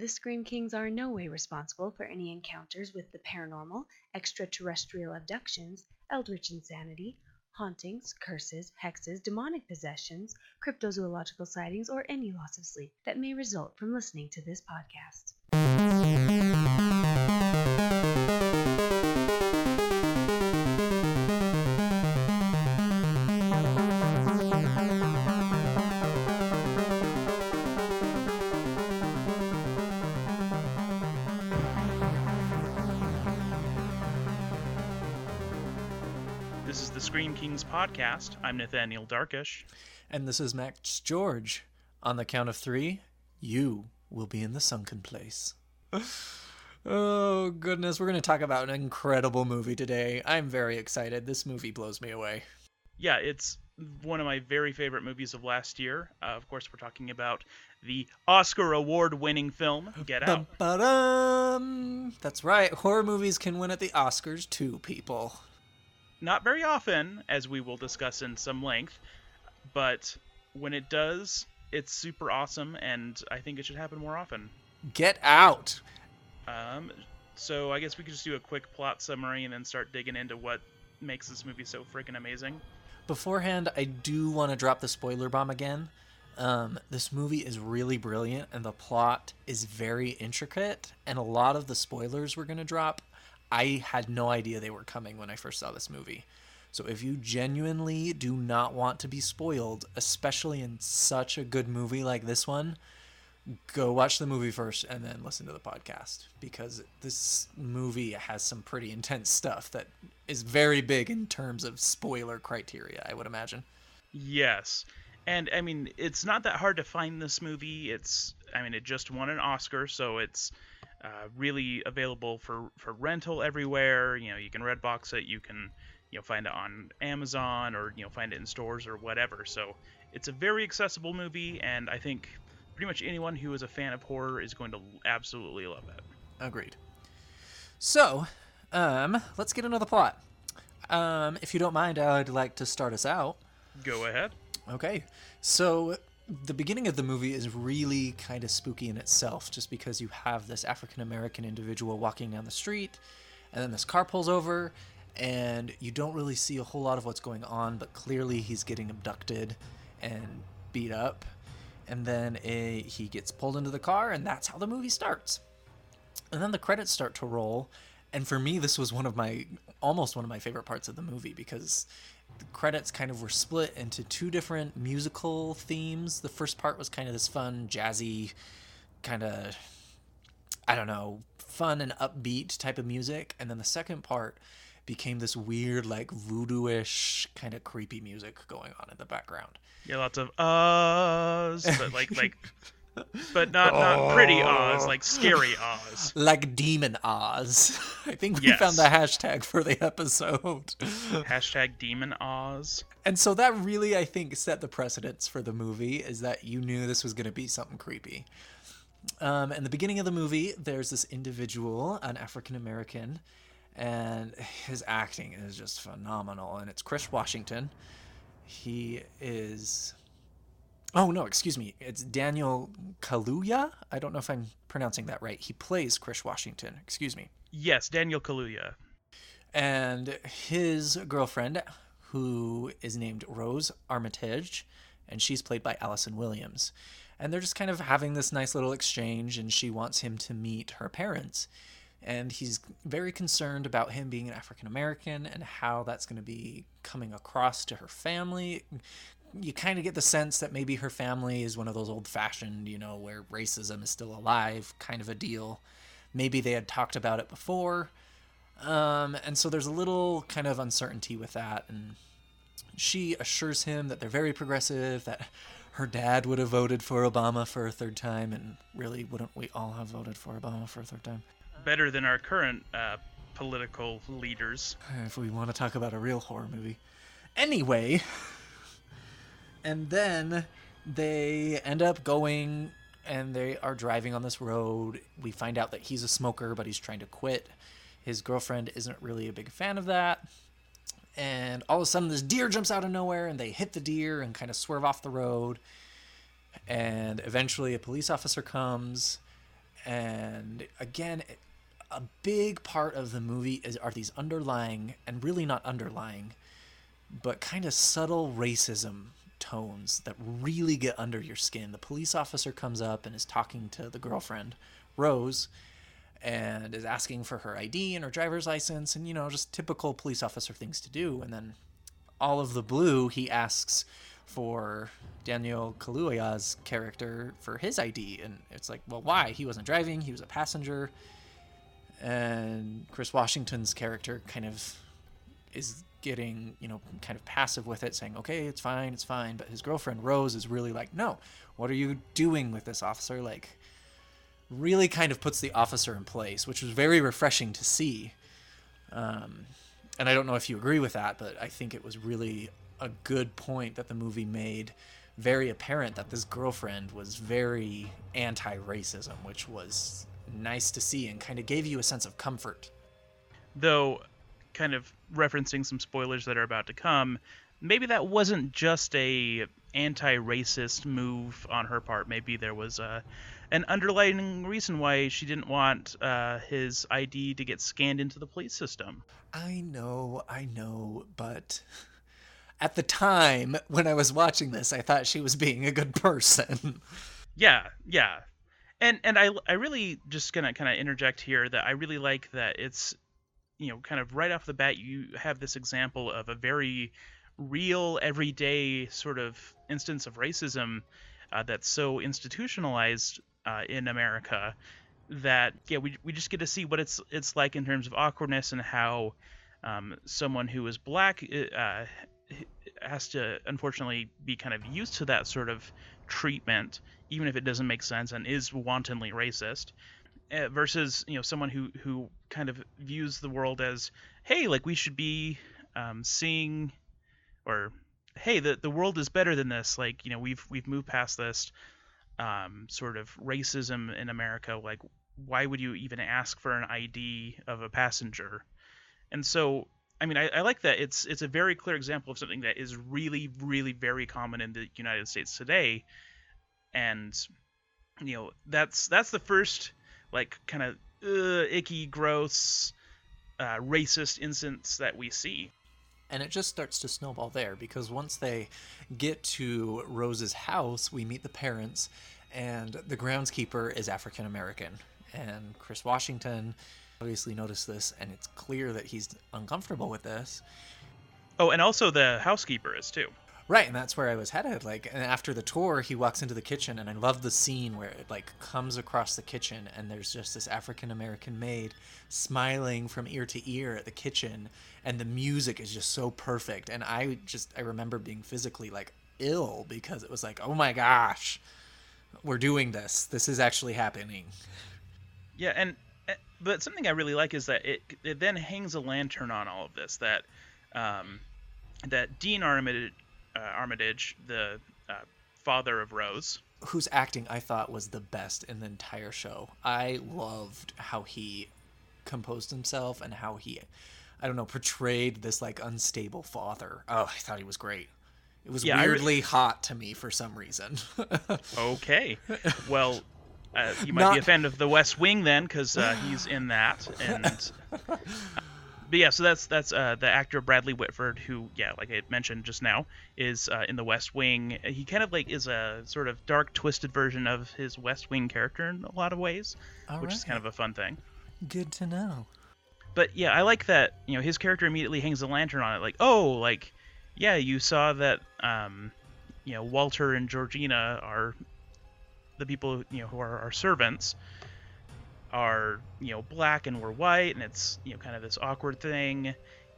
The Scream Kings are in no way responsible for any encounters with the paranormal, extraterrestrial abductions, eldritch insanity, hauntings, curses, hexes, demonic possessions, cryptozoological sightings, or any loss of sleep that may result from listening to this podcast. Is the Scream Kings podcast. I'm Nathaniel Darkish. And this is Max George. On the count of three, you will be in the sunken place. oh, goodness. We're going to talk about an incredible movie today. I'm very excited. This movie blows me away. Yeah, it's one of my very favorite movies of last year. Uh, of course, we're talking about the Oscar award winning film, Get Out. Ba-ba-dum. That's right. Horror movies can win at the Oscars too, people. Not very often, as we will discuss in some length, but when it does, it's super awesome, and I think it should happen more often. Get out. Um, so I guess we could just do a quick plot summary and then start digging into what makes this movie so freaking amazing. Beforehand, I do want to drop the spoiler bomb again. Um, this movie is really brilliant, and the plot is very intricate. And a lot of the spoilers we're going to drop, I had no idea they were coming when I first saw this movie. So if you genuinely do not want to be spoiled, especially in such a good movie like this one, go watch the movie first and then listen to the podcast because this movie has some pretty intense stuff that is very big in terms of spoiler criteria, I would imagine. Yes. And I mean, it's not that hard to find this movie. It's, I mean, it just won an Oscar, so it's uh, really available for, for rental everywhere. You know, you can Redbox it, you can, you know, find it on Amazon or, you know, find it in stores or whatever. So it's a very accessible movie, and I think pretty much anyone who is a fan of horror is going to absolutely love it. Agreed. So, um, let's get into the plot. Um, if you don't mind, I'd like to start us out. Go ahead. Okay. So the beginning of the movie is really kind of spooky in itself just because you have this African American individual walking down the street and then this car pulls over and you don't really see a whole lot of what's going on but clearly he's getting abducted and beat up and then a, he gets pulled into the car and that's how the movie starts. And then the credits start to roll and for me this was one of my almost one of my favorite parts of the movie because the credits kind of were split into two different musical themes. The first part was kind of this fun, jazzy, kind of, I don't know, fun and upbeat type of music. And then the second part became this weird, like voodoo-ish, kind of creepy music going on in the background. Yeah, lots of uhs, but like like but not not pretty Oz, like scary Oz. Like Demon Oz. I think we Yes. found the hashtag for the episode. Hashtag Demon Oz. And so that really, I think, set the precedence for the movie is that you knew this was going to be something creepy. Um, in the beginning of the movie, there's this individual, an African American, and his acting is just phenomenal. And it's Chris Washington. He is. Oh, no, excuse me. It's Daniel Kaluuya. I don't know if I'm pronouncing that right. He plays Chris Washington. Excuse me Yes, Daniel Kaluuya. and his girlfriend, who is named Rose Armitage, and she's played by Allison Williams. And they're just kind of having this nice little exchange, and she wants him to meet her parents. And he's very concerned about him being an African American and how that's going to be coming across to her family. You kind of get the sense that maybe her family is one of those old fashioned, you know, where racism is still alive kind of a deal. Maybe they had talked about it before. Um, and so there's a little kind of uncertainty with that. And she assures him that they're very progressive, that her dad would have voted for Obama for a third time. And really, wouldn't we all have voted for Obama for a third time? Better than our current uh, political leaders. If we want to talk about a real horror movie. Anyway, and then they end up going and they are driving on this road. We find out that he's a smoker, but he's trying to quit. His girlfriend isn't really a big fan of that. And all of a sudden, this deer jumps out of nowhere, and they hit the deer and kind of swerve off the road. And eventually, a police officer comes, And again, a big part of the movie is are these underlying and really not underlying, but kind of subtle racism tones that really get under your skin. The police officer comes up and is talking to the girlfriend, Rose, and is asking for her ID and her driver's license and you know just typical police officer things to do. And then all of the blue he asks for Daniel Kaluuya's character for his ID and it's like well why? He wasn't driving. He was a passenger. And Chris Washington's character kind of is getting you know kind of passive with it saying okay it's fine it's fine but his girlfriend Rose is really like no what are you doing with this officer like really kind of puts the officer in place, which was very refreshing to see. Um, and I don't know if you agree with that, but I think it was really a good point that the movie made very apparent that this girlfriend was very anti racism, which was nice to see and kind of gave you a sense of comfort. Though, kind of referencing some spoilers that are about to come, maybe that wasn't just a anti-racist move on her part. Maybe there was a an underlying reason why she didn't want uh, his ID to get scanned into the police system. I know, I know, but at the time when I was watching this, I thought she was being a good person. yeah, yeah. And and I I really just gonna kind of interject here that I really like that it's you know kind of right off the bat you have this example of a very real everyday sort of instance of racism uh, that's so institutionalized uh, in America that yeah we, we just get to see what it's it's like in terms of awkwardness and how um, someone who is black uh, has to unfortunately be kind of used to that sort of treatment even if it doesn't make sense and is wantonly racist. uh, versus you know someone who who kind of views the world as hey like we should be um, seeing or hey the the world is better than this like you know we've we've moved past this um, sort of racism in America. Like, why would you even ask for an ID of a passenger? And so, I mean, I, I, like that it's it's a very clear example of something that is really, really very common in the United States today, and you know that's that's the first like kind of uh, icky, gross, uh, racist instance that we see. And it just starts to snowball there because once they get to Rose's house, we meet the parents, and the groundskeeper is African American. And Chris Washington obviously noticed this, and it's clear that he's uncomfortable with this. Oh, and also the housekeeper is too. Right, and that's where I was headed. Like, and after the tour, he walks into the kitchen, and I love the scene where it like comes across the kitchen, and there's just this African American maid smiling from ear to ear at the kitchen, and the music is just so perfect. And I just I remember being physically like ill because it was like, oh my gosh, we're doing this. This is actually happening. Yeah, and eh, but something I really like is that it it then hangs a lantern on all of this. That um, that Dean Armitage Armitage, the uh, father of Rose, whose acting I thought was the best in the entire show. I loved how he composed himself and how he, I don't know, portrayed this like unstable father. Oh, I thought he was great. It was yeah, weirdly re- hot to me for some reason. okay, well, uh, you might Not... be a fan of The West Wing then, because uh, he's in that, and but yeah, so that's that's uh, the actor Bradley Whitford, who yeah, like I mentioned just now, is uh, in the West Wing. He kind of like is a sort of dark, twisted version of his West Wing character in a lot of ways, All which right. is kind of a fun thing. Good to know. But yeah, I like that. You know, his character immediately hangs a lantern on it, like, oh, like, yeah, you saw that. Um, you know, Walter and Georgina are the people you know who are our servants are you know black and we're white and it's you know kind of this awkward thing.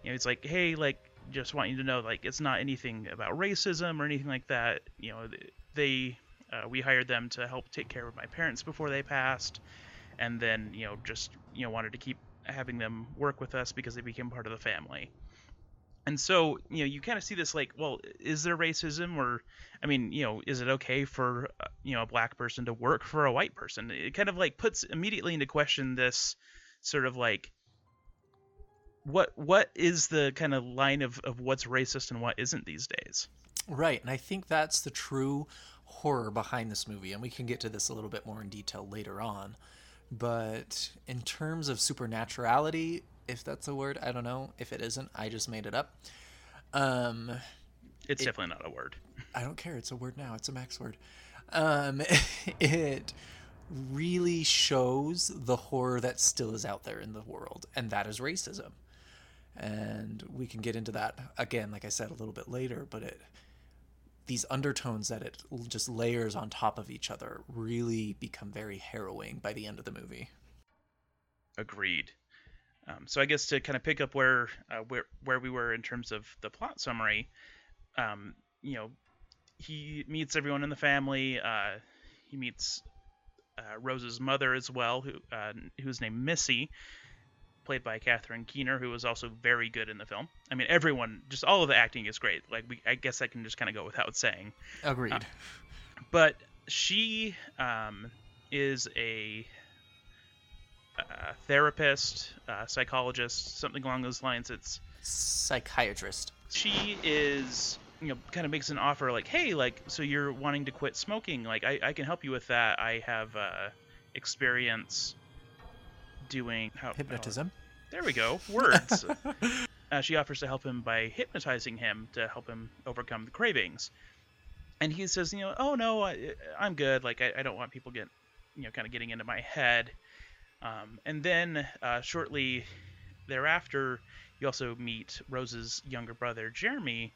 You know it's like hey like just want you to know like it's not anything about racism or anything like that. You know they uh, we hired them to help take care of my parents before they passed. And then you know just you know wanted to keep having them work with us because they became part of the family and so you know you kind of see this like well is there racism or i mean you know is it okay for uh, you know a black person to work for a white person? It kind of like puts immediately into question this sort of like what what is the kind of line of, of what's racist and what isn't these days? Right and i think that's the true horror behind this movie and we can get to this a little bit more in detail later on. But in terms of supernaturality, if that's a word, I don't know. If it isn't, I just made it up. Um, It's It- definitely not a word. I don't care. It's a word now. It's a max word. Um, it really shows the horror that still is out there in the world, and that is racism. And we can get into that again, like I said, a little bit later. But it, these undertones that it just layers on top of each other, really become very harrowing by the end of the movie. Agreed. Um, so I guess to kind of pick up where uh, where where we were in terms of the plot summary, um, you know, he meets everyone in the family. Uh, he meets uh, Rose's mother as well, who uh, who's named Missy, played by Catherine Keener, who was also very good in the film. I mean, everyone, just all of the acting is great. Like, we, I guess I can just kind of go without saying Agreed. but she um, is a uh, therapist, uh, psychologist, something along those lines. It's Psychiatrist. she is you know kind of makes an offer like, hey, like so you're wanting to quit smoking, like I, I can help you with that. I have uh, experience doing how, Hypnotism. there we go, words. uh, she offers to help him by hypnotizing him to help him overcome the cravings. And he says, you know, oh no, I, I'm good. Like I, I don't want people get, you know, kind of getting into my head. Um, and then uh, shortly thereafter, you also meet Rose's younger brother, Jeremy,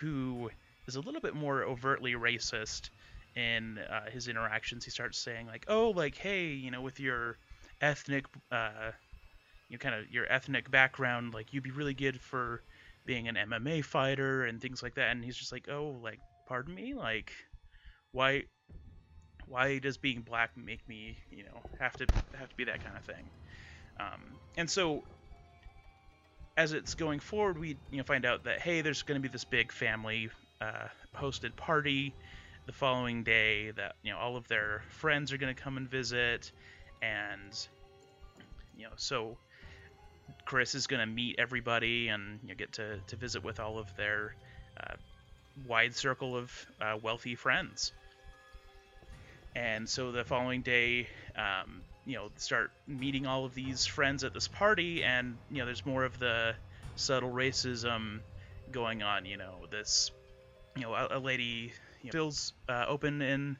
who is a little bit more overtly racist in uh, his interactions. He starts saying like, oh, like hey, you know, with your ethnic, uh, you know, kind of your ethnic background, like you'd be really good for being an MMA fighter and things like that. And he's just like, oh, like pardon me, like why why does being black make me you know have to have to be that kind of thing? Um, and so as it's going forward we you know find out that hey there's going to be this big family uh, hosted party the following day that you know all of their friends are going to come and visit. And you know so chris is going to meet everybody and you know, get to, to visit with all of their uh, wide circle of uh, wealthy friends and so the following day um, you know start meeting all of these friends at this party and you know there's more of the subtle racism going on you know this you know a, a lady you know, feels uh, open and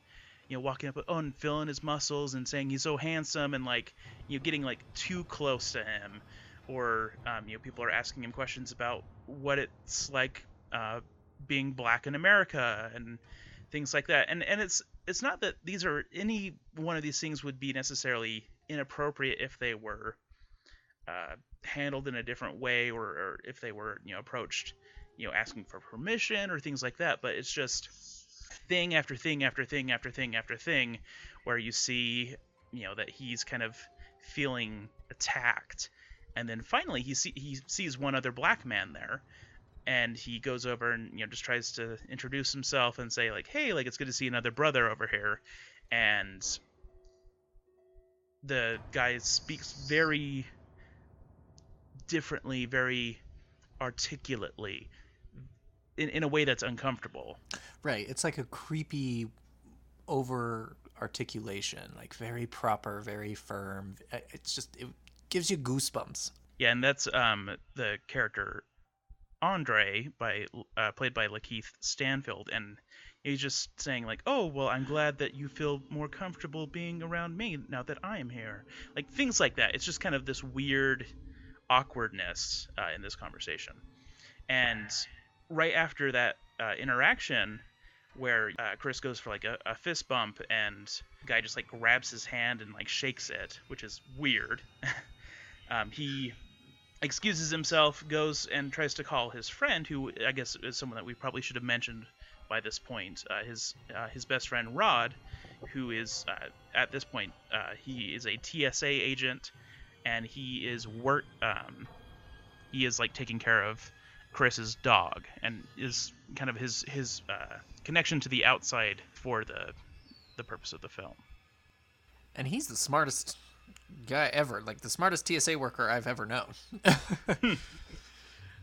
you know walking up oh and feeling his muscles and saying he's so handsome and like you know getting like too close to him. Or um, you know people are asking him questions about what it's like uh, being black in America and things like that. And and it's it's not that these are any one of these things would be necessarily inappropriate if they were uh, handled in a different way or, or if they were you know approached you know asking for permission or things like that. But it's just thing after thing after thing after thing after thing where you see you know that he's kind of feeling attacked. And then finally he see, he sees one other black man there and he goes over and you know just tries to introduce himself and say like hey like it's good to see another brother over here and the guy speaks very differently very articulately in, in a way that's uncomfortable Right. It's like a creepy over articulation, like very proper, very firm. It's just it gives you goosebumps. yeah and that's um the character andre by uh, played by lakeith stanfield and he's just saying like oh well i'm glad that you feel more comfortable being around me now that i am here. Like things like that. It's just kind of this weird awkwardness uh, in this conversation. And right after that uh, interaction where uh, chris goes for like a, a fist bump and guy just like grabs his hand and like shakes it which is weird. Um, he excuses himself, goes and tries to call his friend, who I guess is someone that we probably should have mentioned by this point. Uh, his uh, his best friend Rod, who is uh, at this point uh, he is a TSA agent, and he is work um, he is like taking care of Chris's dog, and is kind of his his uh, connection to the outside for the the purpose of the film. And he's the smartest guy ever, like the smartest TSA worker I've ever known.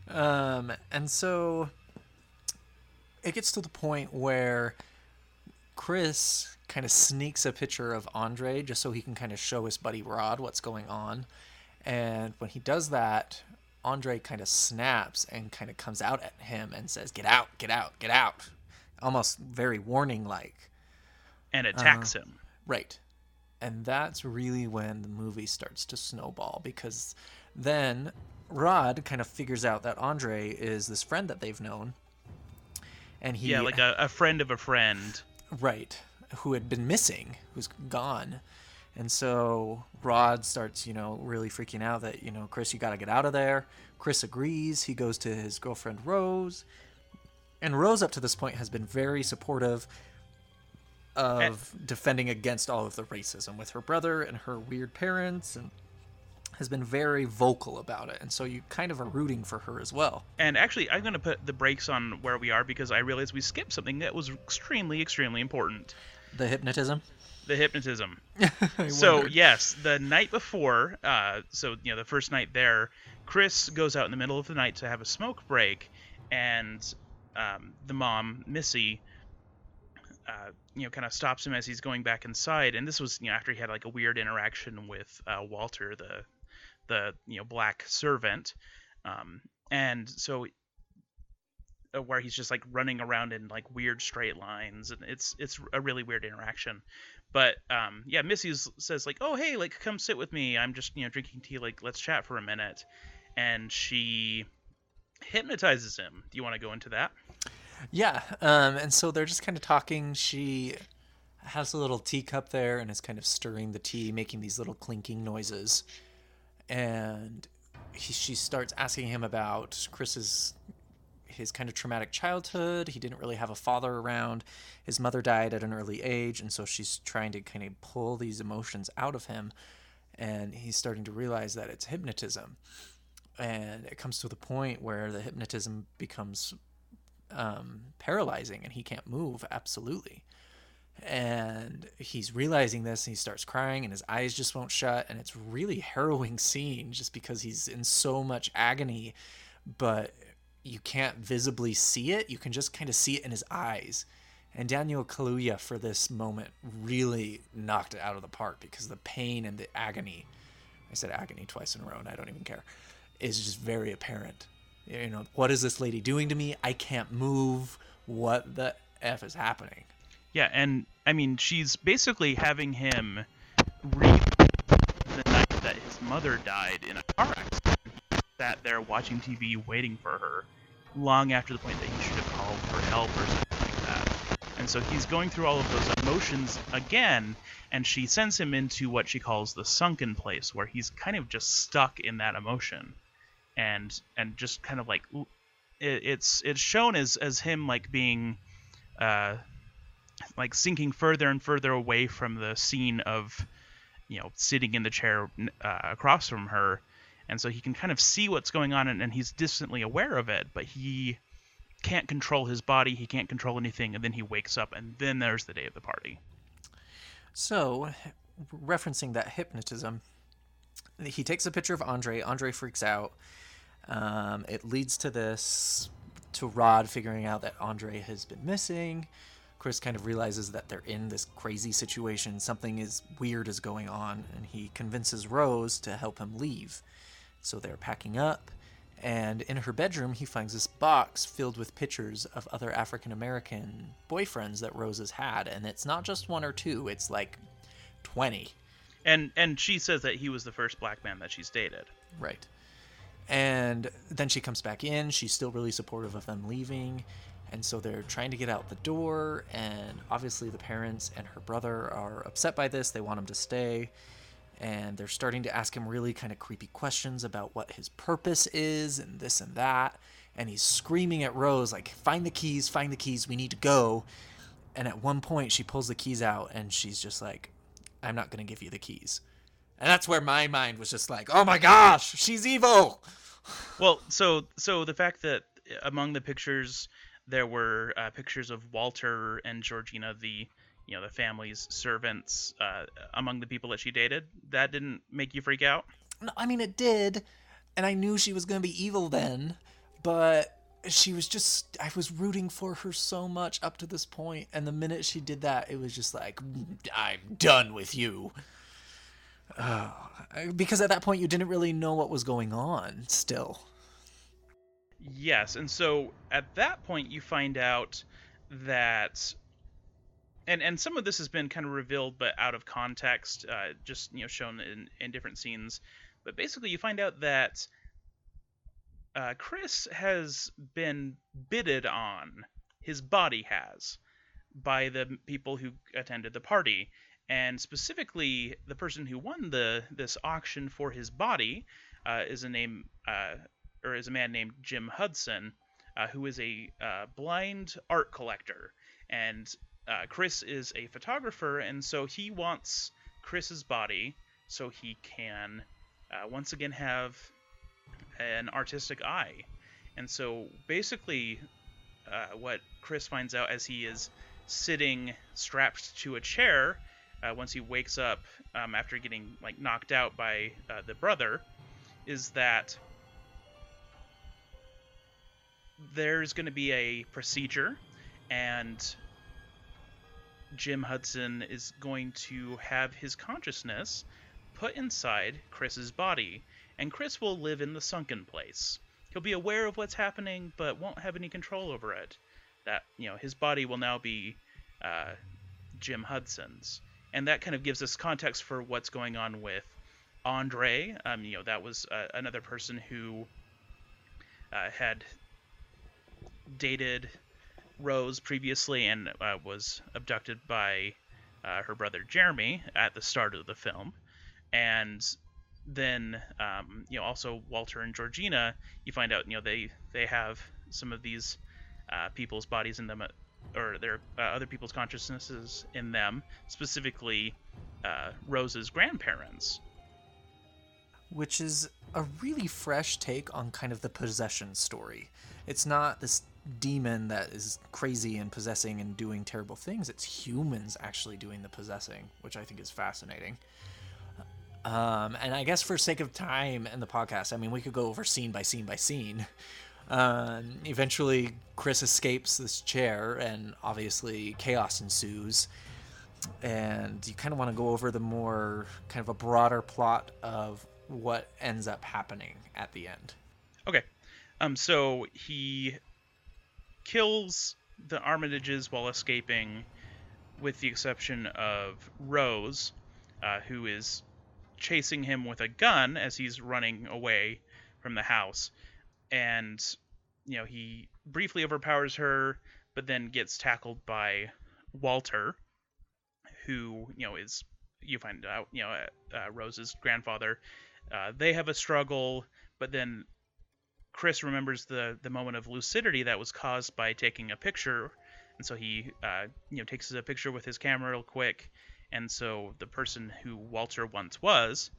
um, and so it gets to the point where Chris kind of sneaks a picture of Andre just so he can kind of show his buddy Rod what's going on. And when he does that, Andre kind of snaps and kind of comes out at him and says, Get out, get out, get out. Almost very warning like. And attacks him. Right. And that's really when the movie starts to snowball because then Rod kind of figures out that Andre is this friend that they've known. And he Yeah, like a, a friend of a friend. Right. Who had been missing, who's gone. And so Rod starts, you know, really freaking out that, you know, Chris, you got to get out of there. Chris agrees. He goes to his girlfriend Rose. And Rose, up to this point, has been very supportive of defending against all of the racism with her brother and her weird parents and has been very vocal about it. And so you kind of are rooting for her as well. And actually, I'm going to put the brakes on where we are because I realized we skipped something that was extremely, extremely important. The hypnotism? The hypnotism. so, yes, the night before, uh, so, you know, the first night there, Chris goes out in the middle of the night to have a smoke break, and um, the mom, Missy, uh, you know, kind of stops him as he's going back inside. And this was, you know, after he had like a weird interaction with uh, Walter, the the you know black servant, um, and so uh, where he's just like running around in like weird straight lines, and it's it's a really weird interaction. But um, yeah, Missy says like, "Oh hey, like come sit with me. I'm just you know drinking tea. Like let's chat for a minute," and she hypnotizes him. Do you want to go into that? Yeah, um, and so they're just kind of talking. She has a little teacup there and is kind of stirring the tea, making these little clinking noises. And he, she starts asking him about Chris's his kind of traumatic childhood. He didn't really have a father around. His mother died at an early age, and so she's trying to kind of pull these emotions out of him. And he's starting to realize that it's hypnotism. And it comes to the point where the hypnotism becomes um, paralyzing and he can't move absolutely. And he's realizing this and he starts crying and his eyes just won't shut. And it's really harrowing scene just because he's in so much agony but you can't visibly see it. You can just kind of see it in his eyes. And Daniel Kaluuya for this moment really knocked it out of the park because the pain and the agony I said agony twice in a row and I don't even care is just very apparent you know what is this lady doing to me i can't move what the f is happening Yeah, and I mean she's basically having him read the night that his mother died in a car accident. He sat there watching TV, waiting for her, long after the point that he should have called for help or something like that. And so he's going through all of those emotions again, and she sends him into what she calls the sunken place, where he's kind of just stuck in that emotion, and and just kind of like it, it's it's shown as as him like being. Uh, like sinking further and further away from the scene of you know sitting in the chair uh, across from her and so he can kind of see what's going on and, and he's distantly aware of it but he can't control his body he can't control anything and then he wakes up and then there's the day of the party so referencing that hypnotism he takes a picture of andre andre freaks out um, it leads to this to rod figuring out that andre has been missing Chris kind of realizes that they're in this crazy situation. Something is weird is going on, and he convinces Rose to help him leave. So they're packing up, and in her bedroom, he finds this box filled with pictures of other African American boyfriends that Rose has had, and it's not just one or two; it's like twenty. And and she says that he was the first black man that she's dated Right. And then she comes back in. She's still really supportive of them leaving. And so they're trying to get out the door. And obviously, the parents and her brother are upset by this. They want him to stay. And they're starting to ask him really kind of creepy questions about what his purpose is and this and that. And he's screaming at Rose, like, find the keys, find the keys, we need to go. And at one point, she pulls the keys out and she's just like, I'm not going to give you the keys. And that's where my mind was just like, oh my gosh, she's evil. well so so the fact that among the pictures there were uh, pictures of walter and georgina the you know the family's servants uh, among the people that she dated that didn't make you freak out No, I mean, it did. And I knew she was going to be evil then. But she was just I was rooting for her so much up to this point and the minute she did that it was just like I'm done with you. Uh, because at that point you didn't really know what was going on still. Yes, and so at that point you find out that and and some of this has been kind of revealed but out of context, uh, just you know shown in in different scenes. But basically you find out that uh, Chris has been bidded on. His body has by the people who attended the party, and specifically the person who won the this auction for his body uh, is a name uh, or is a man named Jim Hudson, uh, who is a uh, blind art collector, and uh, Chris is a photographer, and so he wants Chris's body so he can once again have an artistic eye. And so basically, uh, what Chris finds out as he is sitting strapped to a chair uh, once he wakes up um, after getting like knocked out by uh, the brother is that there's going to be a procedure and Jim Hudson is going to have his consciousness put inside Chris's body and Chris will live in the sunken place. He'll be aware of what's happening, but won't have any control over it. That you know, his body will now be uh, Jim Hudson's, and that kind of gives us context for what's going on with Andre. Um, you know, that was uh, another person who uh, had dated Rose previously and uh, was abducted by uh, her brother Jeremy at the start of the film, and then um, you know also Walter and Georgina, you find out you know they they have some of these uh, people's bodies in them, uh, or their uh, other people's consciousnesses in them, specifically uh, Rose's grandparents. Which is a really fresh take on kind of the possession story. It's not this demon that is crazy and possessing and doing terrible things. It's humans actually doing the possessing, which I think is fascinating. Um, and I guess for sake of time and the podcast, I mean, we could go over scene by scene by scene. Uh, eventually, Chris escapes this chair, and obviously, chaos ensues. And you kind of want to go over the more kind of a broader plot of what ends up happening at the end. Okay. Um, so he kills the Armitages while escaping, with the exception of Rose, uh, who is chasing him with a gun as he's running away from the house. And, you know, he briefly overpowers her, but then gets tackled by Walter, who, you know, is, you find out, you know, uh, uh, Rose's grandfather. Uh, they have a struggle, but then Chris remembers the, the moment of lucidity that was caused by taking a picture. And so he, uh, you know, takes a picture with his camera real quick and so the person who Walter once was,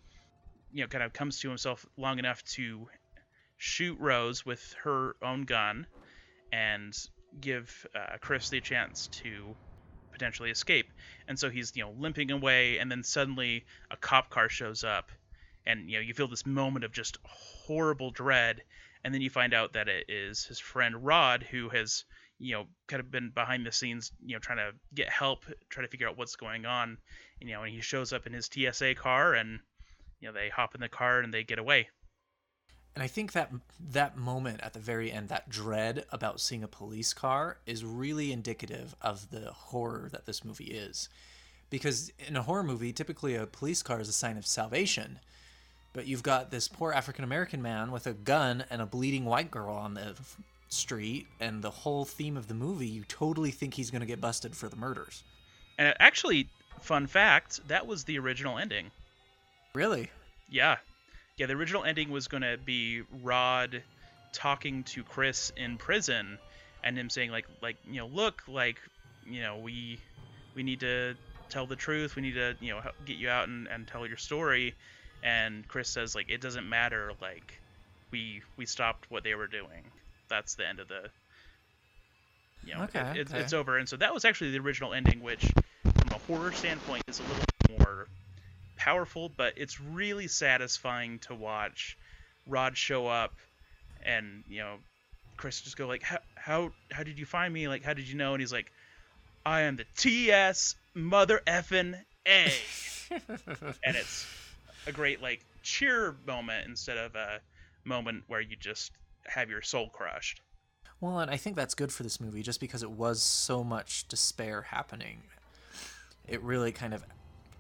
you know, kind of comes to himself long enough to shoot Rose with her own gun and give uh, Chris the chance to potentially escape. And so he's, you know, limping away, and then suddenly a cop car shows up, and you know, you feel this moment of just horrible dread, and then you find out that it is his friend Rod who has you know kind of been behind the scenes you know trying to get help try to figure out what's going on. And, you know and he shows up in his tsa car and you know they hop in the car and they get away. And i think that that moment at the very end that dread about seeing a police car is really indicative of the horror that this movie is. Because in a horror movie typically a police car is a sign of salvation. But you've got this poor African American man with a gun and a bleeding white girl on the street and the whole theme of the movie, you totally think he's going to get busted for the murders. And actually, fun fact, that was the original ending. Really? Yeah. Yeah, the original ending was going to be Rod talking to Chris in prison and him saying like like, you know, look, like, you know, we we need to tell the truth. We need to, you know, get you out and, and tell your story. And Chris says like it doesn't matter like we we stopped what they were doing that's the end of the you know okay, it, okay. it's over and so that was actually the original ending which from a horror standpoint is a little more powerful but it's really satisfying to watch rod show up and you know Chris just go like, how how how did you find me? Like, how did you know? And he's like, I am the TS mother effing A, and it's a great like cheer moment instead of a moment where you just have your soul crushed. Well, and I think that's good for this movie just because it was so much despair happening. It really kind of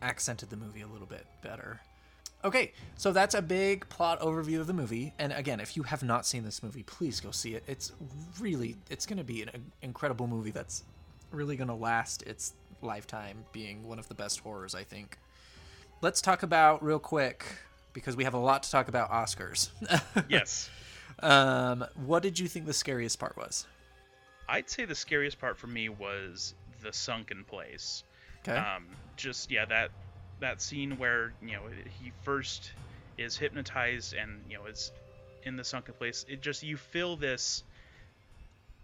accented the movie a little bit better. Okay, so that's a big plot overview of the movie. And again, if you have not seen this movie, please go see it. It's really it's going to be an incredible movie that's really going to last its lifetime being one of the best horrors, I think. Let's talk about real quick because we have a lot to talk about Oscars. yes. Um, what did you think the scariest part was? I'd say the scariest part for me was the sunken place. Okay. Um, just yeah, that that scene where you know he first is hypnotized and you know is in the sunken place. It just you feel this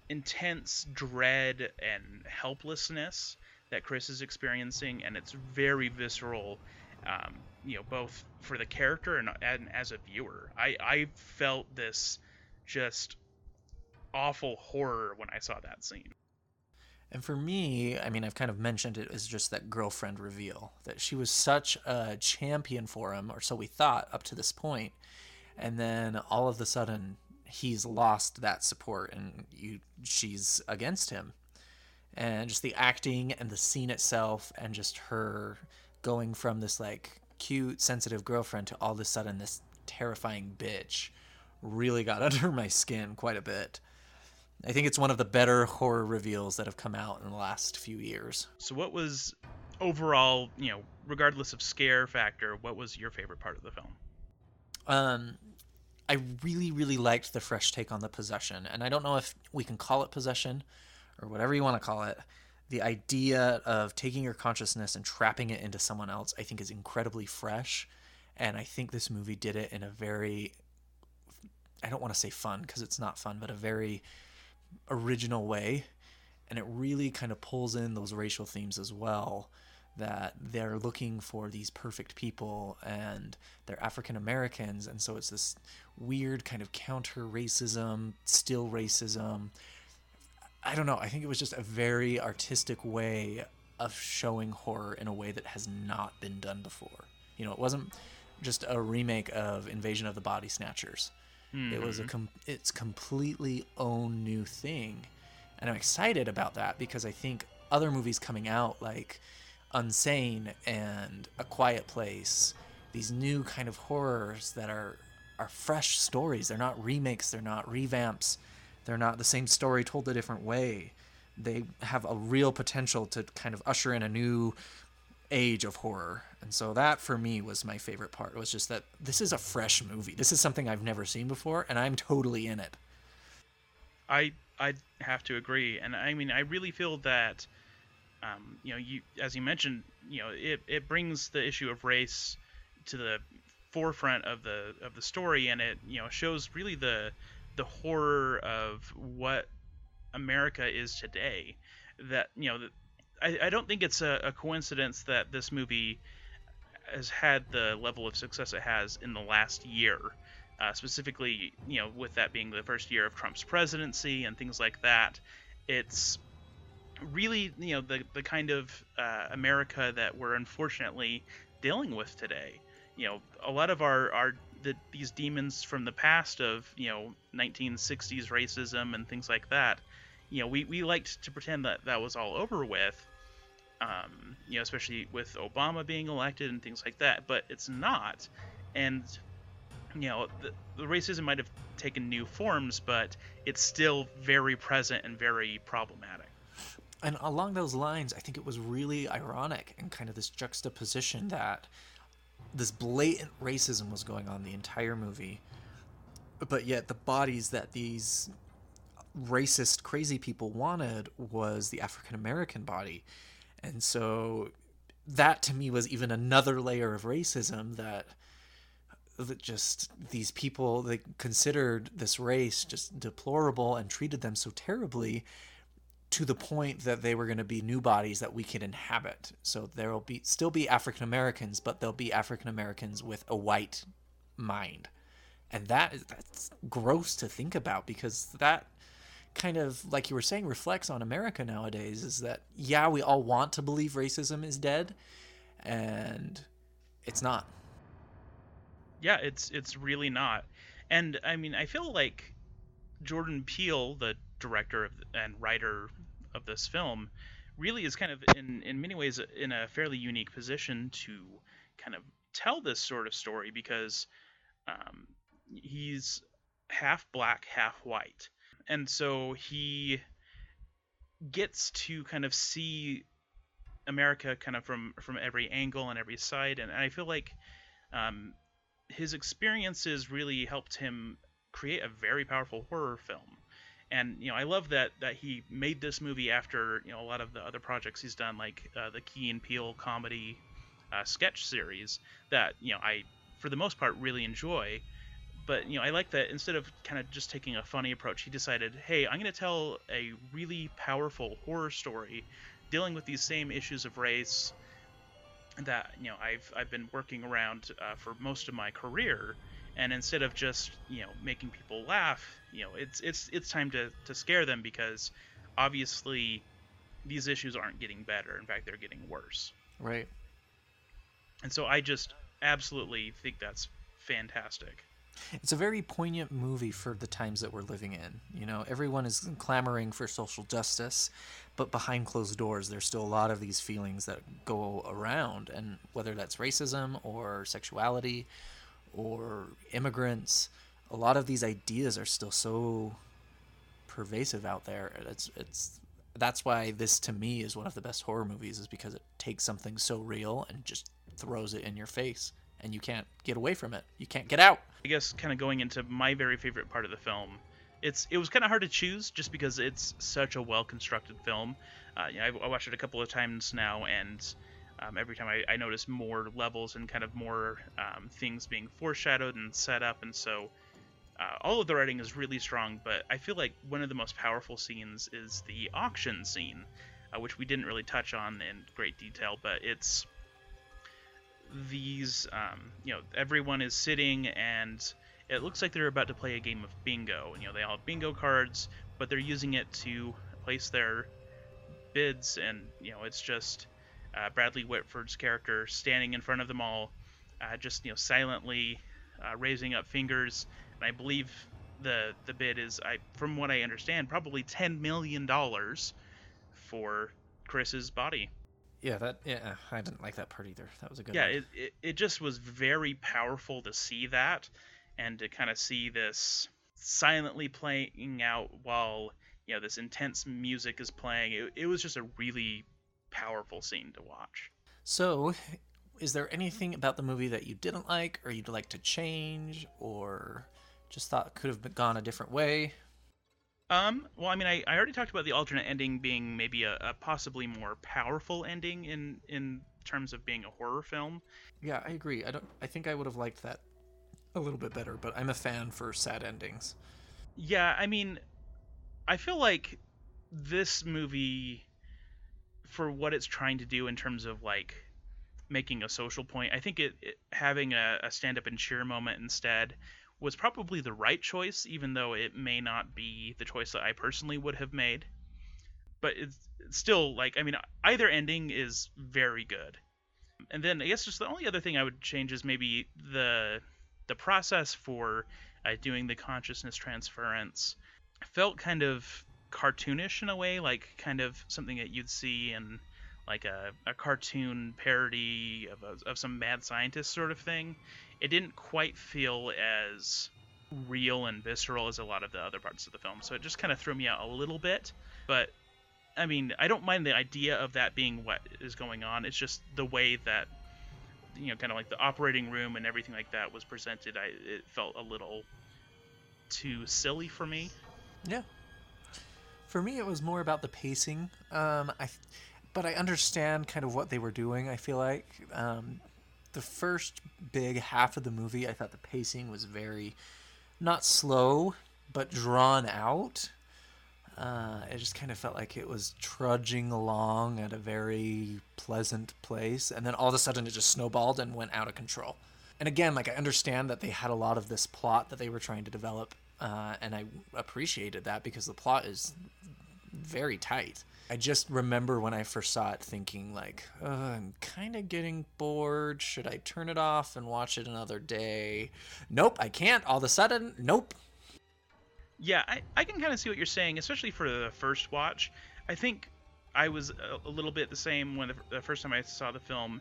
intense dread and helplessness that Chris is experiencing, and it's very visceral. Um, you know, both for the character and, and as a viewer. I I felt this just awful horror when I saw that scene. And for me, I mean, I've kind of mentioned it as just that girlfriend reveal that she was such a champion for him, or so we thought up to this point, and then all of a sudden he's lost that support and you she's against him. And just the acting and the scene itself, and just her going from this like cute, sensitive girlfriend to all of a sudden this terrifying bitch really got under my skin quite a bit. I think it's one of the better horror reveals that have come out in the last few years. So, what was overall, you know, regardless of scare factor, what was your favorite part of the film? Um, I really, really liked the fresh take on the possession, and I don't know if we can call it possession or whatever you want to call it. The idea of taking your consciousness and trapping it into someone else, I think, is incredibly fresh, and I think this movie did it in a very I don't want to say fun because it's not fun, but a very original way. And it really kind of pulls in those racial themes as well that they're looking for these perfect people and they're African Americans. And so it's this weird kind of counter racism, still racism. I don't know. I think it was just a very artistic way of showing horror in a way that has not been done before. You know, it wasn't just a remake of Invasion of the Body Snatchers. Mm-hmm. It was a com- it's completely own new thing, and I'm excited about that because I think other movies coming out like Unsane and A Quiet Place, these new kind of horrors that are are fresh stories. They're not remakes. They're not revamps. They're not the same story told a different way. They have a real potential to kind of usher in a new age of horror. And so that for me was my favorite part. It was just that this is a fresh movie. This is something I've never seen before and I'm totally in it. I I have to agree. And I mean I really feel that um, you know, you as you mentioned, you know, it, it brings the issue of race to the forefront of the of the story and it, you know, shows really the the horror of what America is today. That you know, I, I don't think it's a, a, coincidence that this movie has had the level of success it has in the last year. Uh, specifically, you know, with that being the first year of Trump's presidency and things like that, it's really, you know, the the kind of uh, America that we're unfortunately dealing with today. You know, a lot of our our the, these demons from the past of you know 1960s racism and things like that. You know, we, we liked to pretend that that was all over with, um, you know, especially with Obama being elected and things like that. But it's not, and you know, the, the racism might have taken new forms, but it's still very present and very problematic. And along those lines, I think it was really ironic and kind of this juxtaposition that this blatant racism was going on the entire movie, but yet the bodies that these racist, crazy people wanted was the African American body. And so that to me was even another layer of racism that that just these people they considered this race just deplorable and treated them so terribly to the point that they were going to be new bodies that we could inhabit. So there will be still be African Americans, but they'll be African Americans with a white mind. and that that's gross to think about because that kind of like you were saying reflects on America nowadays is that yeah we all want to believe racism is dead and it's not yeah it's it's really not and i mean i feel like jordan peele the director of, and writer of this film really is kind of in in many ways in a fairly unique position to kind of tell this sort of story because um, he's half black half white and so he gets to kind of see America kind of from from every angle and every side, and, I feel like um, his experiences really helped him create a very powerful horror film. And you know, I love that that he made this movie after you know a lot of the other projects he's done, like uh, the Key and Peele comedy uh, sketch series that you know I, for the most part, really enjoy. But you know i like that instead of kind of just taking a funny approach he decided hey i'm going to tell a really powerful horror story dealing with these same issues of race that you know i've i've been working around uh, for most of my career and instead of just you know making people laugh you know it's it's it's time to to scare them because obviously these issues aren't getting better. In fact they're getting worse. Right. And so i just absolutely think that's fantastic. It's a very poignant movie for the times that we're living in. You know, everyone is clamoring for social justice, but behind closed doors, there's still a lot of these feelings that go around, and whether that's racism or sexuality or immigrants, a lot of these ideas are still so pervasive out there. It's it's that's why this to me is one of the best horror movies is because it takes something so real and just throws it in your face and you can't get away from it. You can't get out. I guess kind of going into my very favorite part of the film, it's it was kind of hard to choose just because it's such a well constructed film. Uh, you know, I've, I watched it a couple of times now, and um, every time I, I notice more levels and kind of more um, things being foreshadowed and set up, and so uh, all of the writing is really strong. But I feel like one of the most powerful scenes is the auction scene, uh, which we didn't really touch on in great detail, but it's these, um, you know, everyone is sitting and it looks like they're about to play a game of bingo. and You know, they all have bingo cards, but they're using it to place their bids, and you know, it's just uh, Bradley Whitford's character standing in front of them all, uh, just you know, silently uh, raising up fingers. And I believe the the bid is, I from what I understand, probably ten million dollars for Chris's body. Yeah, that yeah, I didn't like that part either. That was a good. Yeah, it, it it just was very powerful to see that, and to kind of see this silently playing out while you know this intense music is playing. It it was just a really powerful scene to watch. So, is there anything about the movie that you didn't like, or you'd like to change, or just thought could have gone a different way? Um, well, I mean, I, I already talked about the alternate ending being maybe a, a possibly more powerful ending in in terms of being a horror film. Yeah, I agree. I don't. I think I would have liked that a little bit better, but I'm a fan for sad endings. Yeah, I mean, I feel like this movie, for what it's trying to do in terms of like making a social point, I think it, it having a, a stand up and cheer moment instead was probably the right choice, even though it may not be the choice that I personally would have made. But it's, still like I mean, either ending is very good. And then I guess just the only other thing I would change is maybe the the process for uh, doing the consciousness transference felt kind of cartoonish in a way, like kind of something that you'd see in like a, a cartoon parody of, a, of some mad scientist sort of thing it didn't quite feel as real and visceral as a lot of the other parts of the film. So it just kind of threw me out a little bit. But I mean, I don't mind the idea of that being what is going on. It's just the way that you know, kind of like the operating room and everything like that was presented. I it felt a little too silly for me. Yeah. For me, it was more about the pacing. Um, I, but I understand kind of what they were doing. I feel like um, the first big half of the movie, I thought the pacing was very not slow, but drawn out. Uh, it just kind of felt like it was trudging along at a very pleasant place, and then all of a sudden it just snowballed and went out of control. and again, like I understand that they had a lot of this plot that they were trying to develop, uh, and I appreciated that because the plot is very tight. I just remember when I first saw it thinking like, uh, I'm kind of getting bored. Should I turn it off and watch it another day? Nope, I can't. All of a sudden, nope. Yeah, I, I can kind of see what you're saying, especially for the first watch. I think I was a, a little bit the same when the, the first time I saw the film.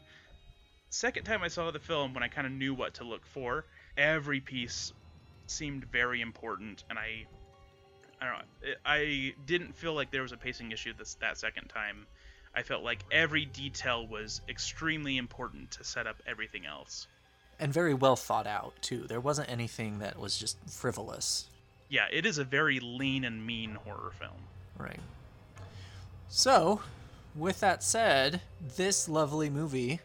Second time I saw the film, when I kind of knew what to look for, every piece seemed very important, and I I don't know. I didn't feel like there was a pacing issue this that second time. I felt like every detail was extremely important to set up everything else. And very well thought out too. There wasn't anything that was just frivolous. Yeah, it is a very lean and mean horror film. Right. So, with that said, this lovely movie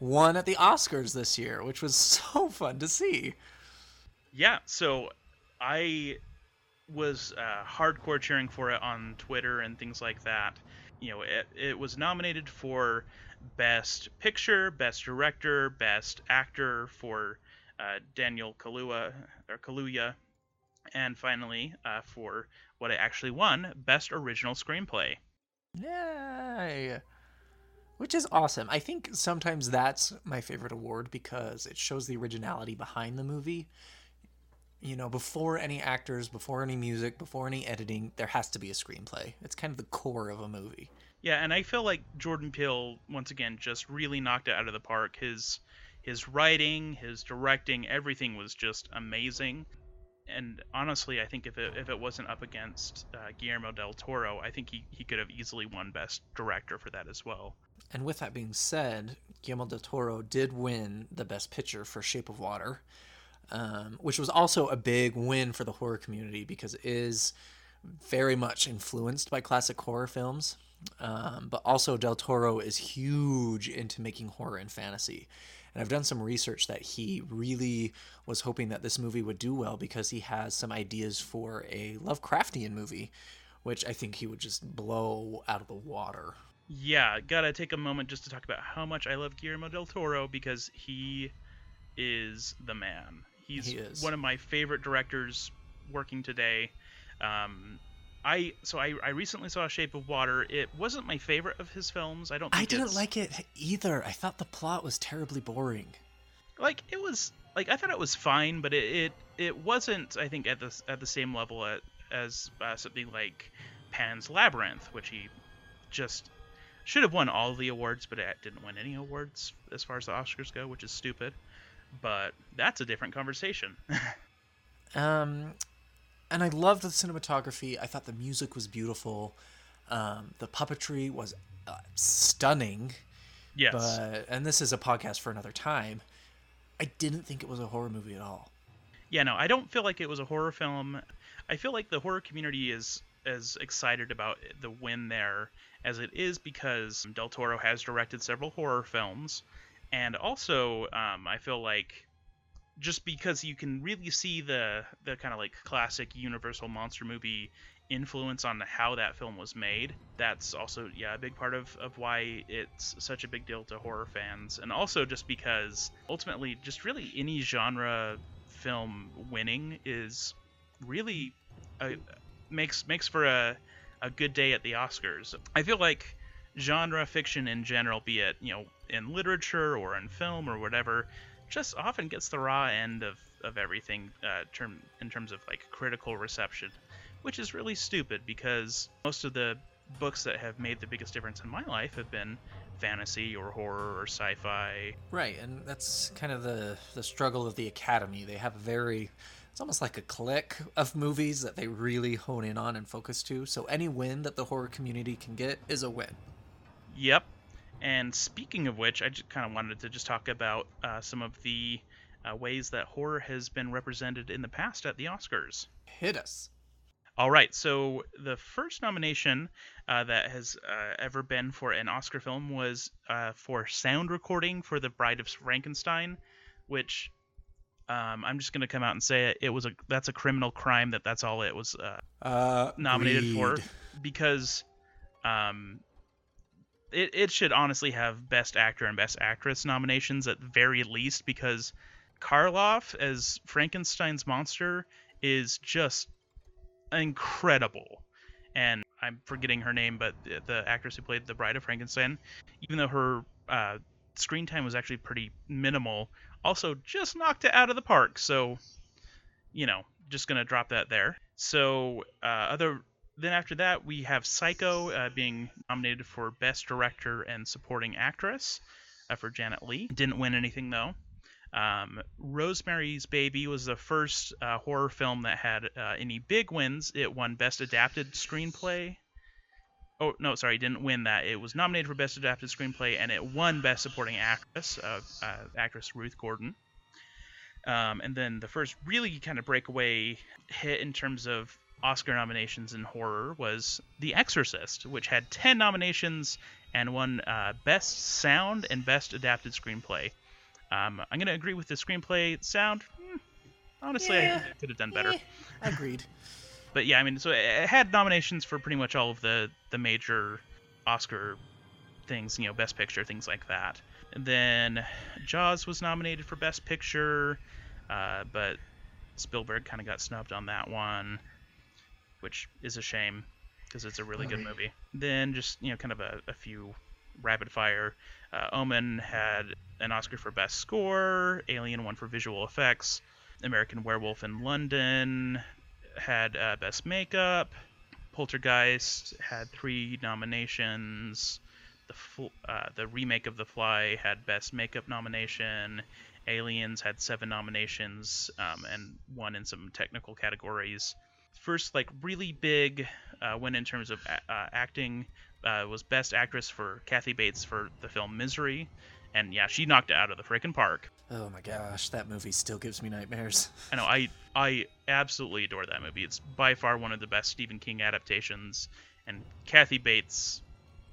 won at the Oscars this year, which was so fun to see. Yeah, so I was uh, hardcore cheering for it on Twitter and things like that. You know, it, it was nominated for Best Picture, Best Director, Best Actor for uh, Daniel Kaluuya, or Kaluuya, and finally uh, for what it actually won, Best Original Screenplay. Yay! Which is awesome. I think sometimes that's my favorite award because it shows the originality behind the movie you know, before any actors, before any music, before any editing, there has to be a screenplay. It's kind of the core of a movie. Yeah, and I feel like Jordan Peele once again just really knocked it out of the park. His his writing, his directing, everything was just amazing. And honestly, I think if it, if it wasn't up against uh, Guillermo del Toro, I think he, he could have easily won Best Director for that as well. And with that being said, Guillermo del Toro did win the Best Picture for Shape of Water um, which was also a big win for the horror community because it is very much influenced by classic horror films. Um, but also, Del Toro is huge into making horror and fantasy. And I've done some research that he really was hoping that this movie would do well because he has some ideas for a Lovecraftian movie, which I think he would just blow out of the water. Yeah, gotta take a moment just to talk about how much I love Guillermo del Toro because he is the man. He's he one of my favorite directors working today. Um, I so I, I recently saw Shape of Water. It wasn't my favorite of his films. I don't. I didn't like it either. I thought the plot was terribly boring. Like it was like I thought it was fine, but it it, it wasn't. I think at the at the same level at, as uh, something like Pan's Labyrinth, which he just should have won all the awards, but it didn't win any awards as far as the Oscars go, which is stupid but that's a different conversation. um, and I loved the cinematography. I thought the music was beautiful. Um, the puppetry was uh, stunning. Yes. But and this is a podcast for another time. I didn't think it was a horror movie at all. Yeah, no, I don't feel like it was a horror film. I feel like the horror community is as excited about the win there as it is because Del Toro has directed several horror films and also um, I feel like just because you can really see the the kind of like classic Universal monster movie influence on how that film was made. That's also yeah a big part of, of why it's such a big deal to horror fans, and also just because ultimately just really any genre film winning is really a, makes makes for a a good day at the Oscars. I feel like genre fiction in general, be it you know in literature or in film or whatever, just often gets the raw end of of everything uh, term in terms of like critical reception, which is really stupid because most of the books that have made the biggest difference in my life have been fantasy or horror or sci-fi. Right, and that's kind of the the struggle of the Academy. They have a very it's almost like a clique of movies that they really hone in on and focus to. So any win that the horror community can get is a win. Yep. And speaking of which, I just kind of wanted to just talk about uh, some of the uh, ways that horror has been represented in the past at the Oscars. Hit us. All right, so the first nomination uh, that has uh, ever been for an Oscar film was uh, for sound recording for The Bride of Frankenstein, which um, I'm just going to come out and say it, it was a that's a criminal crime that that's all it was uh, nominated read. for because um, it, it should honestly have best actor and best actress nominations at very least because Karloff as Frankenstein's monster is just incredible. And I'm forgetting her name, but the, the actress who played the Bride of Frankenstein, even though her uh, screen time was actually pretty minimal, also just knocked it out of the park. So, you know, just gonna drop that there. So, uh, other then after that, we have Psycho uh, being nominated for Best Director and Supporting Actress uh, for Janet Leigh. Didn't win anything though. Um, Rosemary's Baby was the first uh, horror film that had uh, any big wins. It won Best Adapted Screenplay. Oh no, sorry, didn't win that. It was nominated for Best Adapted Screenplay and it won Best Supporting Actress, uh, uh actress Ruth Gordon. Um, and then the first really kind of breakaway hit in terms of Oscar nominations in horror was The Exorcist, which had 10 nominations and won uh, Best Sound and Best Adapted Screenplay. Um, I'm going to agree with the screenplay sound. Hmm, honestly, Yeah. I could have done better. Eh, agreed. But yeah, I mean, so it had nominations for pretty much all of the, the major Oscar things, you know, Best Picture, things like that. And then Jaws was nominated for Best Picture, uh, but Spielberg kind of got snubbed on that one, which is a shame because it's a really good movie. Then just you know, kind of a, a few rapid fire. Uh, Omen had an Oscar for Best Score. Alien won for visual effects. American Werewolf in London had uh, Best Makeup. Poltergeist had three nominations. The fl- uh, the remake of The Fly had Best Makeup nomination. Aliens had seven nominations um, and won in some technical categories. First, like really big uh, win in terms of a- uh, acting uh, was Best Actress for Kathy Bates for the film Misery, and yeah, she knocked it out of the freaking park. Oh my gosh, that movie still gives me nightmares. I know I I absolutely adore that movie. It's by far one of the best Stephen King adaptations, and Kathy Bates,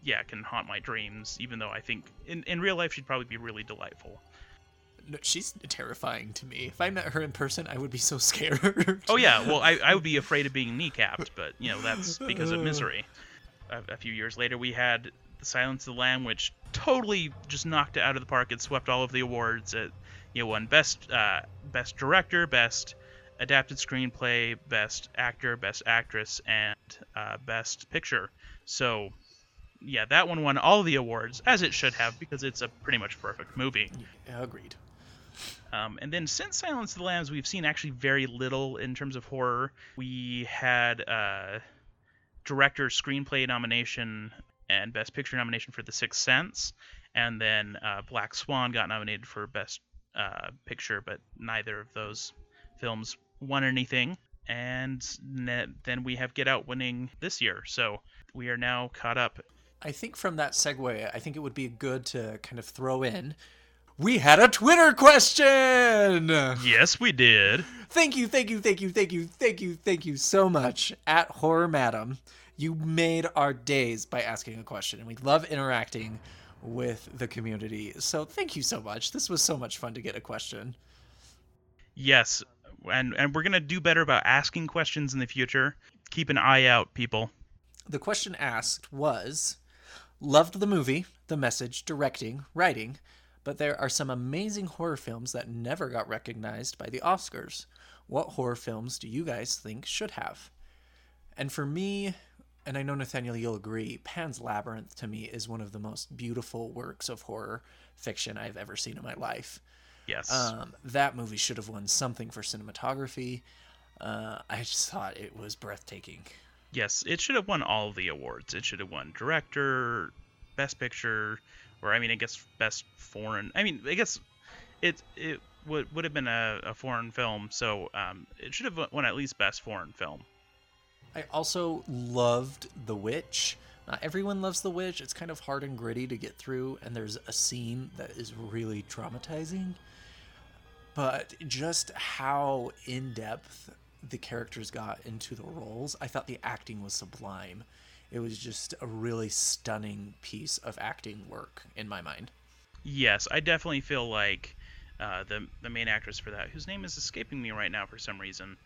yeah, can haunt my dreams. Even though I think in in real life she'd probably be really delightful. No, she's terrifying to me. If I met her in person, I would be so scared. Oh yeah, well I, I would be afraid of being kneecapped, but you know that's because of misery. A, a few years later, we had The Silence of the Lamb, which totally just knocked it out of the park. It swept all of the awards. It you know won best uh, best director, best adapted screenplay, best actor, best actress, and uh, best picture. So yeah, that one won all the awards as it should have because it's a pretty much perfect movie. Yeah, agreed. Um, and then since Silence of the Lambs, we've seen actually very little in terms of horror. We had uh, director screenplay nomination and best picture nomination for The Sixth Sense, and then uh, Black Swan got nominated for best uh, picture, but neither of those films won anything. And ne- then we have Get Out winning this year, so we are now caught up. I think from that segue, I think it would be good to kind of throw in. We had a Twitter question! Yes, we did. Thank you, thank you, thank you, thank you, thank you, thank you so much. At Horror Madam, you made our days by asking a question, and we love interacting with the community. So thank you so much. This was so much fun to get a question. Yes, and and we're gonna do better about asking questions in the future. Keep an eye out, people. The question asked was Loved the movie, the message, directing, writing, but there are some amazing horror films that never got recognized by the Oscars. What horror films do you guys think should have? And for me, and I know Nathaniel, you'll agree, Pan's Labyrinth to me is one of the most beautiful works of horror fiction I've ever seen in my life. Yes. Um, that movie should have won something for cinematography. Uh, I just thought it was breathtaking. yes, it should have won all the awards. It should have won director, best picture, or I mean, I guess best foreign. I mean, I guess it it would would have been a, a foreign film, so um, it should have won at least best foreign film. I also loved The Witch. Not everyone loves The Witch. It's kind of hard and gritty to get through, and there's a scene that is really traumatizing. But just how in depth the characters got into the roles, I thought the acting was sublime. It was just a really stunning piece of acting work in my mind. Yes, I definitely feel like uh, the the main actress for that, whose name is escaping me right now for some reason,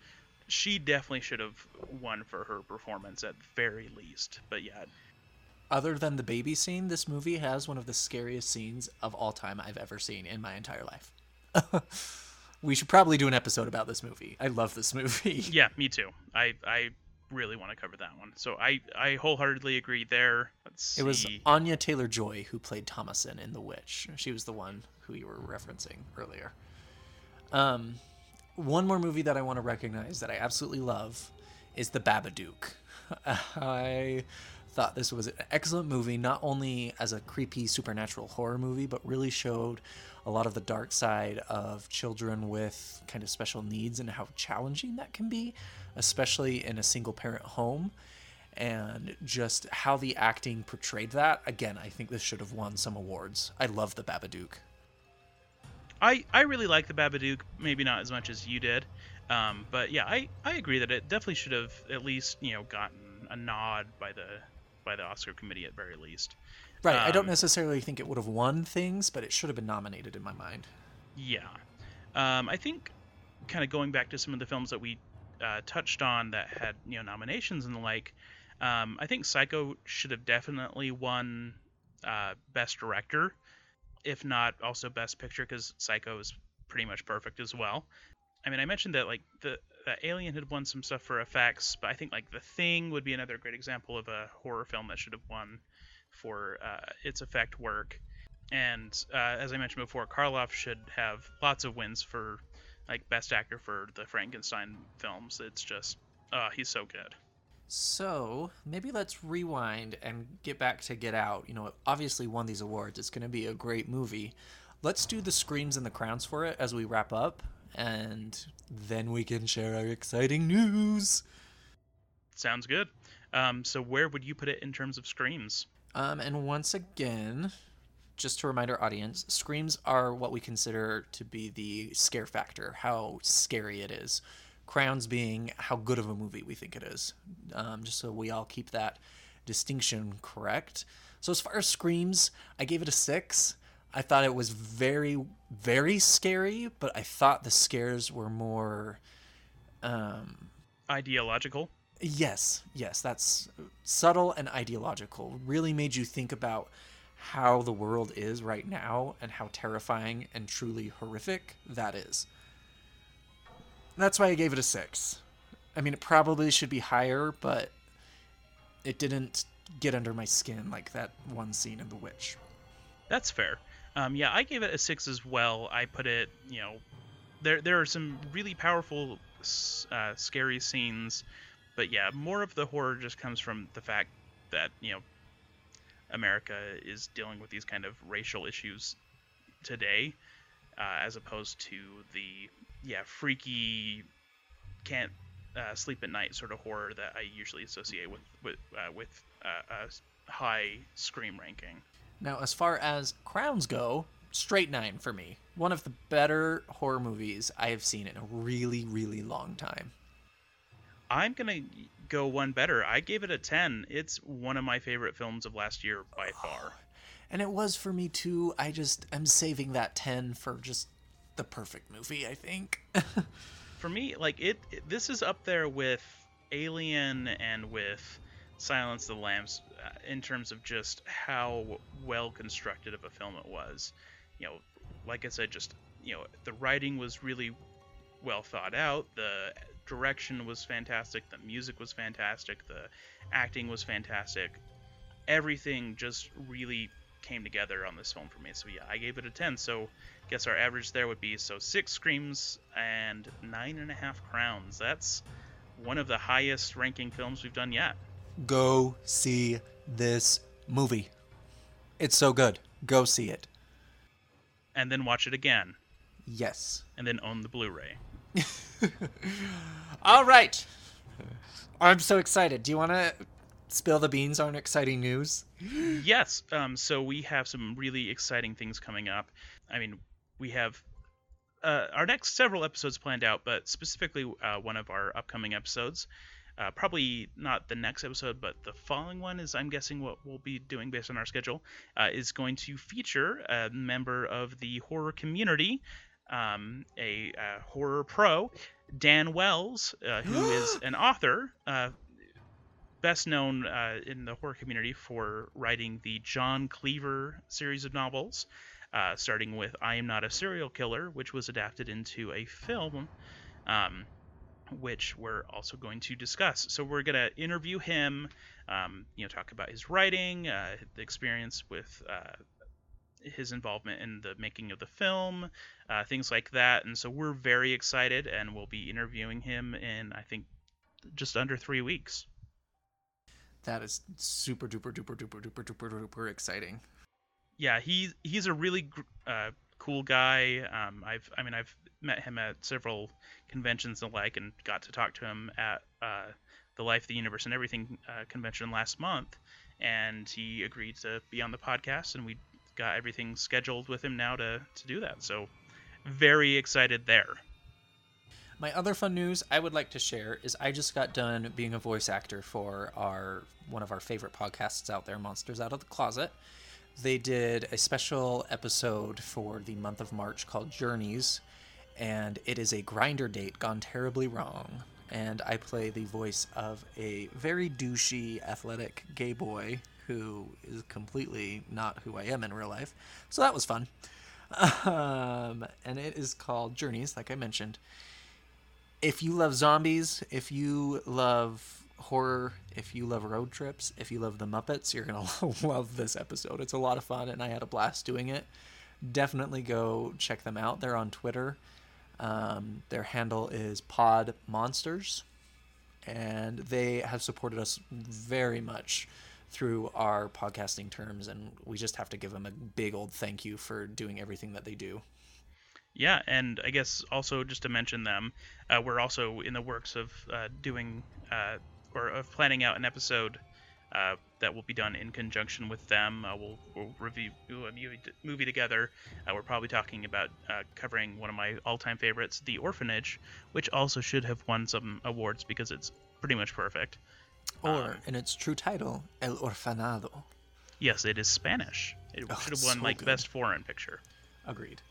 she definitely should have won for her performance at very least. But yeah, Other than the baby scene, this movie has one of the scariest scenes of all time I've ever seen in my entire life. we should probably do an episode about this movie. I love this movie. Yeah, me too. I I really want to cover that one. So I I wholeheartedly agree there. Let's It was see. Anya Taylor Joy who played Thomasin in The Witch. She was the one who you were referencing earlier. Um, one more movie that I want to recognize that I absolutely love is The Babadook. I thought this was an excellent movie, not only as a creepy supernatural horror movie, but really showed a lot of the dark side of children with kind of special needs and how challenging that can be, especially in a single parent home. And just how the acting portrayed that. Again, I think this should have won some awards. I love the Babadook. I I really like the Babadook. Maybe not as much as you did. Um, but yeah, I, I agree that it definitely should have at least you know gotten a nod by the by the Oscar committee at very least. Right. I don't Um, necessarily think it would have won things, but it should have been nominated in my mind. Yeah. Um, I think kind of going back to some of the films that we uh, touched on that had you know nominations and the like. Um, I think Psycho should have definitely won uh, Best Director, if not also Best Picture, because Psycho is pretty much perfect as well. I mean, I mentioned that like the that Alien had won some stuff for effects, but I think like The Thing would be another great example of a horror film that should have won for uh, its effect work. And uh, as I mentioned before, Karloff should have lots of wins for like best actor for the Frankenstein films. It's just, uh, he's so good. So maybe let's rewind and get back to Get Out. You know, it obviously won these awards. It's going to be a great movie. Let's do the screams and the crowns for it as we wrap up, and then we can share our exciting news. Sounds good. Um, so where would you put it in terms of screams? Um, and once again, just to remind our audience, screams are what we consider to be the scare factor, how scary it is. Crowns being how good of a movie we think it is. Um, just so we all keep that distinction correct. So as far as screams, I gave it a six. I thought it was very, very scary, but I thought the scares were more um, Ideological. Yes, yes, that's subtle and ideological. Really made you think about how the world is right now and how terrifying and truly horrific that is. That's why I gave it a six. I mean, it probably should be higher, but it didn't get under my skin like that one scene in The Witch. That's fair. Um, yeah, I gave it a six as well. I put it, you know, there there are some really powerful, uh, scary scenes, but yeah, more of the horror just comes from the fact that you know, America is dealing with these kind of racial issues today, uh, as opposed to the yeah freaky, can't uh, sleep at night sort of horror that I usually associate with with uh, with uh, a high scream ranking. Now, as far as crowns go, straight nine for me. One of the better horror movies I have seen in a really, really long time. I'm gonna go one better. I gave it a ten. It's one of my favorite films of last year by far. And it was for me too. I just I'm saving that 10 for just the perfect movie, I think. For me, like it, it- this is up there with Alien and with Silence of the Lambs uh, in terms of just how well constructed of a film it was. You know, like I said, just you know, the writing was really well thought out. The direction was fantastic. The music was fantastic. The acting was fantastic. Everything just really came together on this film for me. So yeah, I gave it a 10. So I guess our average there would be so six screams and nine and a half crowns. That's one of the highest ranking films we've done yet. Go see this movie. It's so good. Go see it. And then watch it again, Yes. and then own the Blu-ray. All right. I'm so excited. Do you want to spill the beans on exciting news? yes. Um, so we have some really exciting things coming up. I mean, we have uh, our next several episodes planned out, but specifically uh, one of our upcoming episodes. Uh, probably not the next episode, but the following one is, I'm guessing, what we'll be doing based on our schedule, uh, is going to feature a member of the horror community, um, a uh, horror pro, Dan Wells, uh, who is an author, uh, best known uh, in the horror community for writing the John Cleaver series of novels. uh, starting with I Am Not a Serial Killer, which was adapted into a film. Um, which we're also going to discuss. So we're going to interview him, um, you know, talk about his writing, uh, the experience with uh, his involvement in the making of the film, uh, things like that. And so we're very excited, and we'll be interviewing him in I think just under three weeks. That is super duper duper duper duper duper duper exciting. Yeah, he he's a really uh, cool guy. Um, I've I mean I've met him at several conventions and like, and got to talk to him at uh, the Life, the Universe, and Everything uh, convention last month, and he agreed to be on the podcast, and we got everything scheduled with him now to to do that. So very excited there. My other fun news I would like to share is I just got done being a voice actor for our one of our favorite podcasts out there, Monsters Out of the Closet. They did a special episode for the month of March called Journeys, and it is a Grindr date gone terribly wrong. And I play the voice of a very douchey, athletic gay boy who is completely not who I am in real life. So that was fun. Um, and it is called Journeys, like I mentioned if you love zombies, if you love horror, if you love road trips, if you love the Muppets, you're going to love this episode. It's a lot of fun, and I had a blast doing it. Definitely go check them out. They're on Twitter. Um, their handle is Pod Monsters, and they have supported us very much through our podcasting terms, and we just have to give them a big old thank you for doing everything that they do. Yeah, and I guess also just to mention them, uh, we're also in the works of uh, doing uh, or of planning out an episode uh, that will be done in conjunction with them. Uh, we'll, we'll review a movie, together. Uh, we're probably talking about covering one of my all-time favorites, The Orphanage, which also should have won some awards because it's pretty much perfect. Or, um, in its true title, El Orfanato. Yes, it is Spanish. It oh, should have won so like good. Best Foreign Picture. Agreed.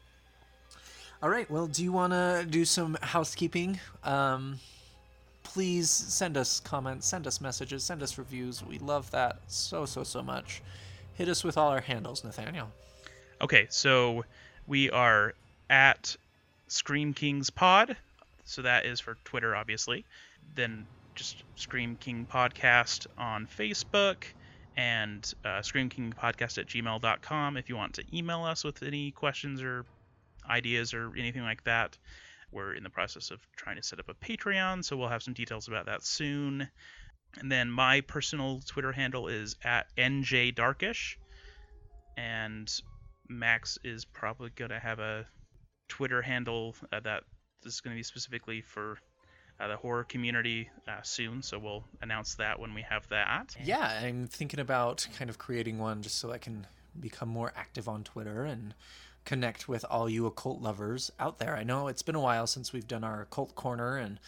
All right. Well, do you want to do some housekeeping? Um, please send us comments, send us messages, send us reviews. We love that so, so, so much. Hit us with all our handles, Nathaniel. Okay, so we are at Scream Kings Pod. So that is for Twitter, obviously. Then just Scream King Podcast on Facebook and uh, screamkingpodcast at gmail.com if you want to email us with any questions or ideas or anything like that. We're in the process of trying to set up a Patreon, so we'll have some details about that soon. And then my personal Twitter handle is at njdarkish, and Max is probably going to have a Twitter handle uh, that is going to be specifically for the horror community uh, soon, so we'll announce that when we have that. Yeah, I'm thinking about kind of creating one just so I can become more active on Twitter and connect with all you occult lovers out there. I know it's been a while since we've done our occult corner and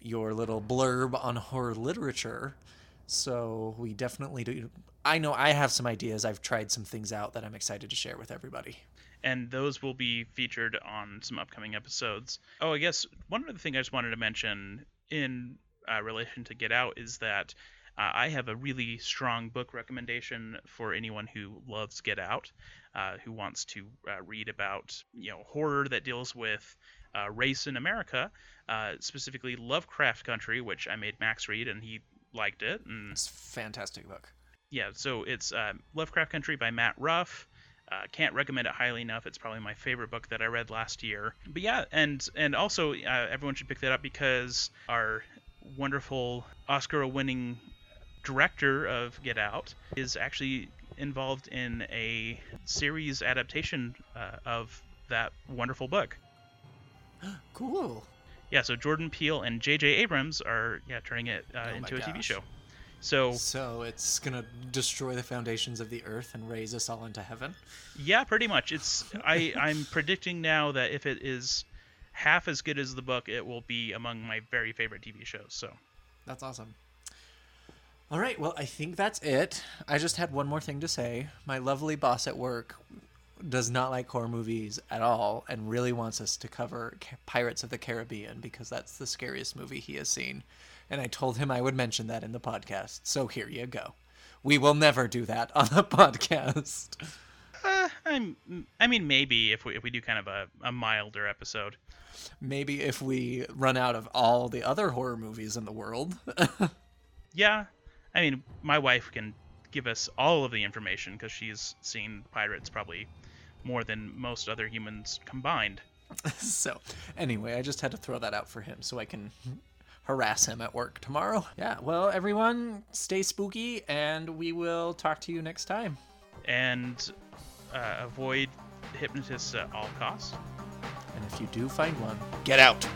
your little blurb on horror literature. So we definitely do. I know I have some ideas. I've tried some things out that I'm excited to share with everybody. And those will be featured on some upcoming episodes. Oh, I guess one other thing I just wanted to mention in uh, relation to Get Out is that uh, I have a really strong book recommendation for anyone who loves Get Out, uh, who wants to uh, read about you know horror that deals with uh, race in America, uh, specifically Lovecraft Country, which I made Max read and he liked it. And it's a fantastic book. Yeah, so it's uh, Lovecraft Country by Matt Ruff. Uh, can't recommend it highly enough. It's probably my favorite book that I read last year. But yeah, and and also uh, everyone should pick that up because our wonderful Oscar-winning director of Get Out, is actually involved in a series adaptation uh, of that wonderful book. cool. Yeah, so Jordan Peele and J.J. Abrams are yeah turning it uh, oh into a TV show. So so it's gonna destroy the foundations of the earth and raise us all into heaven. Yeah, pretty much. It's I I'm predicting now that if it is half as good as the book, it will be among my very favorite TV shows. So that's awesome. All right, well, I think that's it. I just had one more thing to say. My lovely boss at work does not like horror movies at all and really wants us to cover Pirates of the Caribbean because that's the scariest movie he has seen. And I told him I would mention that in the podcast. So here you go. We will never do that on the podcast. Uh, I'm, I mean, maybe if we if we do kind of a, a milder episode. Maybe if we run out of all the other horror movies in the world. yeah, I mean, my wife can give us all of the information because she's seen pirates probably more than most other humans combined. so, anyway, I just had to throw that out for him so I can harass him at work tomorrow. Yeah, well, everyone, stay spooky, and we will talk to you next time. And uh, avoid hypnotists at all costs. And if you do find one, get out.